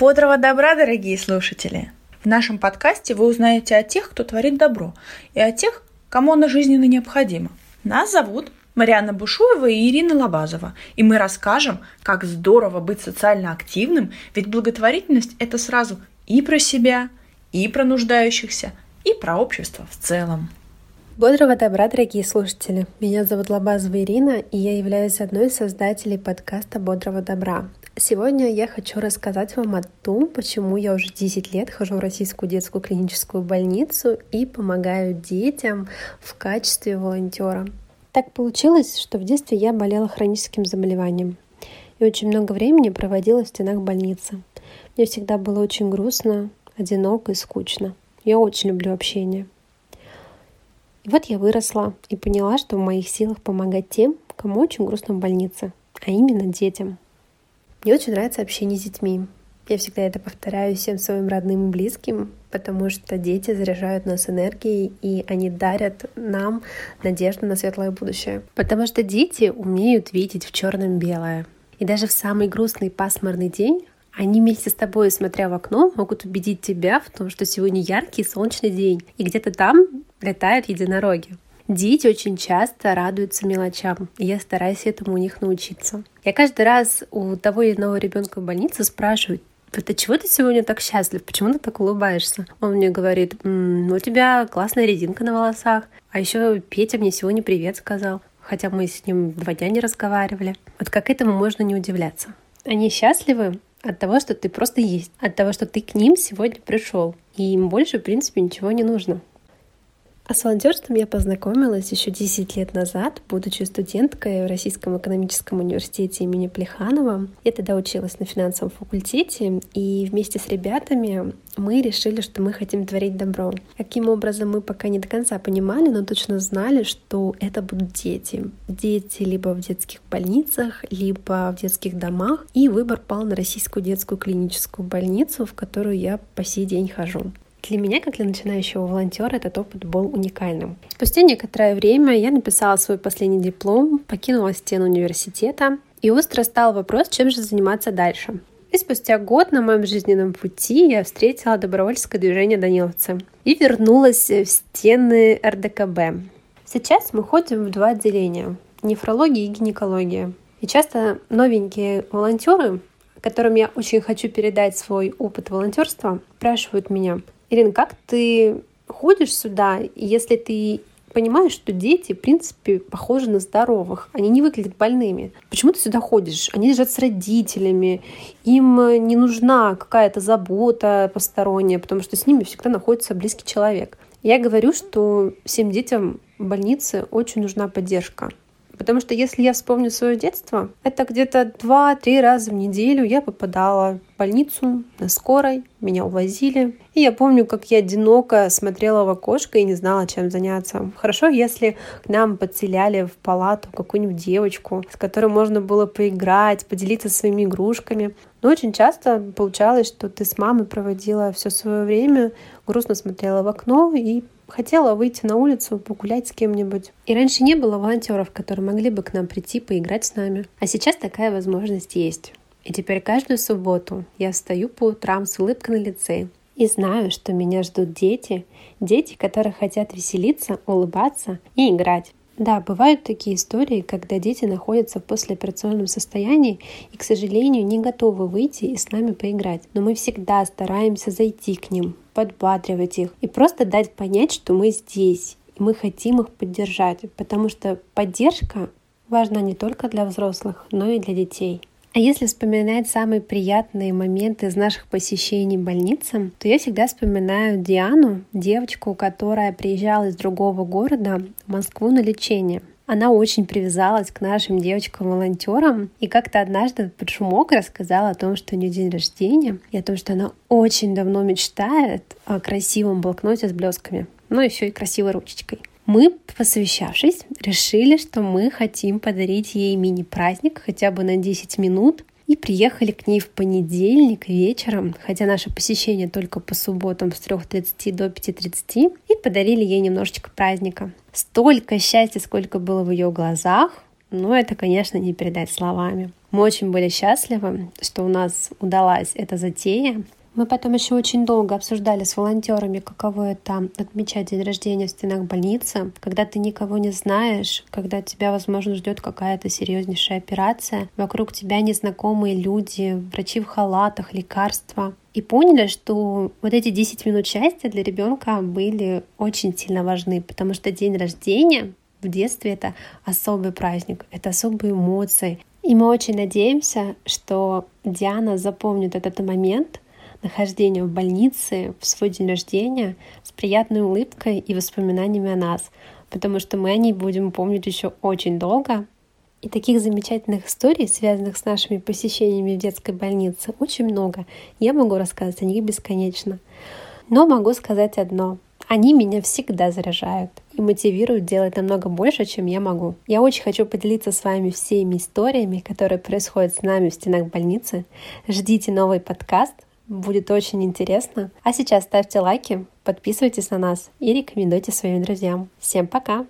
Бодрого добра, дорогие слушатели! В нашем подкасте вы узнаете о тех, кто творит добро, и о тех, кому оно жизненно необходимо. Нас зовут Марианна Бушуева и Ирина Лобазова, и мы расскажем, как здорово быть социально активным, ведь благотворительность – это сразу и про себя, и про нуждающихся, и про общество в целом. Бодрого добра, дорогие слушатели! Меня зовут Лобазова Ирина, и я являюсь одной из создателей подкаста «Бодрого добра». Сегодня я хочу рассказать вам о том, почему я уже 10 лет хожу в Российскую детскую клиническую больницу и помогаю детям в качестве волонтера. Так получилось, что в детстве я болела хроническим заболеванием и очень много времени проводила в стенах больницы. Мне всегда было очень грустно, одиноко и скучно. Я очень люблю общение. Вот я выросла и поняла, что в моих силах помогать тем, кому очень грустно в больнице, а именно детям. Мне очень нравится общение с детьми. Я всегда это повторяю всем своим родным и близким, потому что дети заряжают нас энергией, и они дарят нам надежду на светлое будущее. Потому что дети умеют видеть в черном белое. И даже в самый грустный пасмурный день они вместе с тобой, смотря в окно, могут убедить тебя в том, что сегодня яркий солнечный день, и где-то там летают единороги. Дети очень часто радуются мелочам, и я стараюсь этому у них научиться. Я каждый раз у того или иного ребенка в больнице спрашиваю, это чего ты сегодня так счастлив? Почему ты так улыбаешься? Он мне говорит, М, у тебя классная резинка на волосах. А еще Петя мне сегодня привет сказал. Хотя мы с ним два дня не разговаривали. Вот как этому можно не удивляться. Они счастливы от того, что ты просто есть, от того, что ты к ним сегодня пришел. И им больше, в принципе, ничего не нужно. А с волонтерством я познакомилась еще 10 лет назад, будучи студенткой в Российском экономическом университете имени Плеханова. Я тогда училась на финансовом факультете, и вместе с ребятами мы решили, что мы хотим творить добро. Каким образом мы пока не до конца понимали, но точно знали, что это будут дети. Дети либо в детских больницах, либо в детских домах. И выбор пал на Российскую детскую клиническую больницу, в которую я по сей день хожу. Для меня, как для начинающего волонтера, этот опыт был уникальным. Спустя некоторое время я написала свой последний диплом, покинула стену университета, и остро стал вопрос, чем же заниматься дальше. И спустя год на моем жизненном пути я встретила добровольческое движение «Даниловцы» и вернулась в стены РДКБ. Сейчас мы ходим в два отделения – нефрология и гинекология. И часто новенькие волонтеры, которым я очень хочу передать свой опыт волонтерства, спрашивают меня, Ирина, как ты ходишь сюда, если ты понимаешь, что дети, в принципе, похожи на здоровых. Они не выглядят больными. Почему ты сюда ходишь? Они лежат с родителями. Им не нужна какая-то забота посторонняя, потому что с ними всегда находится близкий человек. Я говорю, что всем детям в больнице очень нужна поддержка. Потому что если я вспомню свое детство, это где-то два-три раза в неделю я попадала больницу на скорой, меня увозили. И я помню, как я одиноко смотрела в окошко и не знала, чем заняться. Хорошо, если к нам подселяли в палату какую-нибудь девочку, с которой можно было поиграть, поделиться своими игрушками. Но очень часто получалось, что ты с мамой проводила все свое время, грустно смотрела в окно и Хотела выйти на улицу, погулять с кем-нибудь. И раньше не было волонтеров, которые могли бы к нам прийти, поиграть с нами. А сейчас такая возможность есть. И теперь каждую субботу я встаю по утрам с улыбкой на лице и знаю, что меня ждут дети, дети, которые хотят веселиться, улыбаться и играть. Да, бывают такие истории, когда дети находятся в послеоперационном состоянии и, к сожалению, не готовы выйти и с нами поиграть. Но мы всегда стараемся зайти к ним, подбадривать их и просто дать понять, что мы здесь, и мы хотим их поддержать, потому что поддержка важна не только для взрослых, но и для детей. А если вспоминать самые приятные моменты из наших посещений больницы, то я всегда вспоминаю Диану, девочку, которая приезжала из другого города в Москву на лечение. Она очень привязалась к нашим девочкам-волонтерам и как-то однажды под шумок рассказала о том, что у нее день рождения и о том, что она очень давно мечтает о красивом блокноте с блесками, ну еще и красивой ручечкой. Мы, посовещавшись, решили, что мы хотим подарить ей мини-праздник хотя бы на 10 минут, и приехали к ней в понедельник вечером, хотя наше посещение только по субботам с 3.30 до 5.30, и подарили ей немножечко праздника. Столько счастья, сколько было в ее глазах, ну, это, конечно, не передать словами. Мы очень были счастливы, что у нас удалась эта затея. Мы потом еще очень долго обсуждали с волонтерами, каково это отмечать день рождения в стенах больницы, когда ты никого не знаешь, когда тебя, возможно, ждет какая-то серьезнейшая операция, вокруг тебя незнакомые люди, врачи в халатах, лекарства. И поняли, что вот эти 10 минут счастья для ребенка были очень сильно важны, потому что день рождения в детстве это особый праздник, это особые эмоции. И мы очень надеемся, что Диана запомнит этот момент нахождения в больнице в свой день рождения с приятной улыбкой и воспоминаниями о нас, потому что мы о ней будем помнить еще очень долго. И таких замечательных историй, связанных с нашими посещениями в детской больнице, очень много. Я могу рассказывать о них бесконечно. Но могу сказать одно. Они меня всегда заряжают и мотивируют делать намного больше, чем я могу. Я очень хочу поделиться с вами всеми историями, которые происходят с нами в стенах больницы. Ждите новый подкаст, будет очень интересно. А сейчас ставьте лайки, подписывайтесь на нас и рекомендуйте своим друзьям. Всем пока!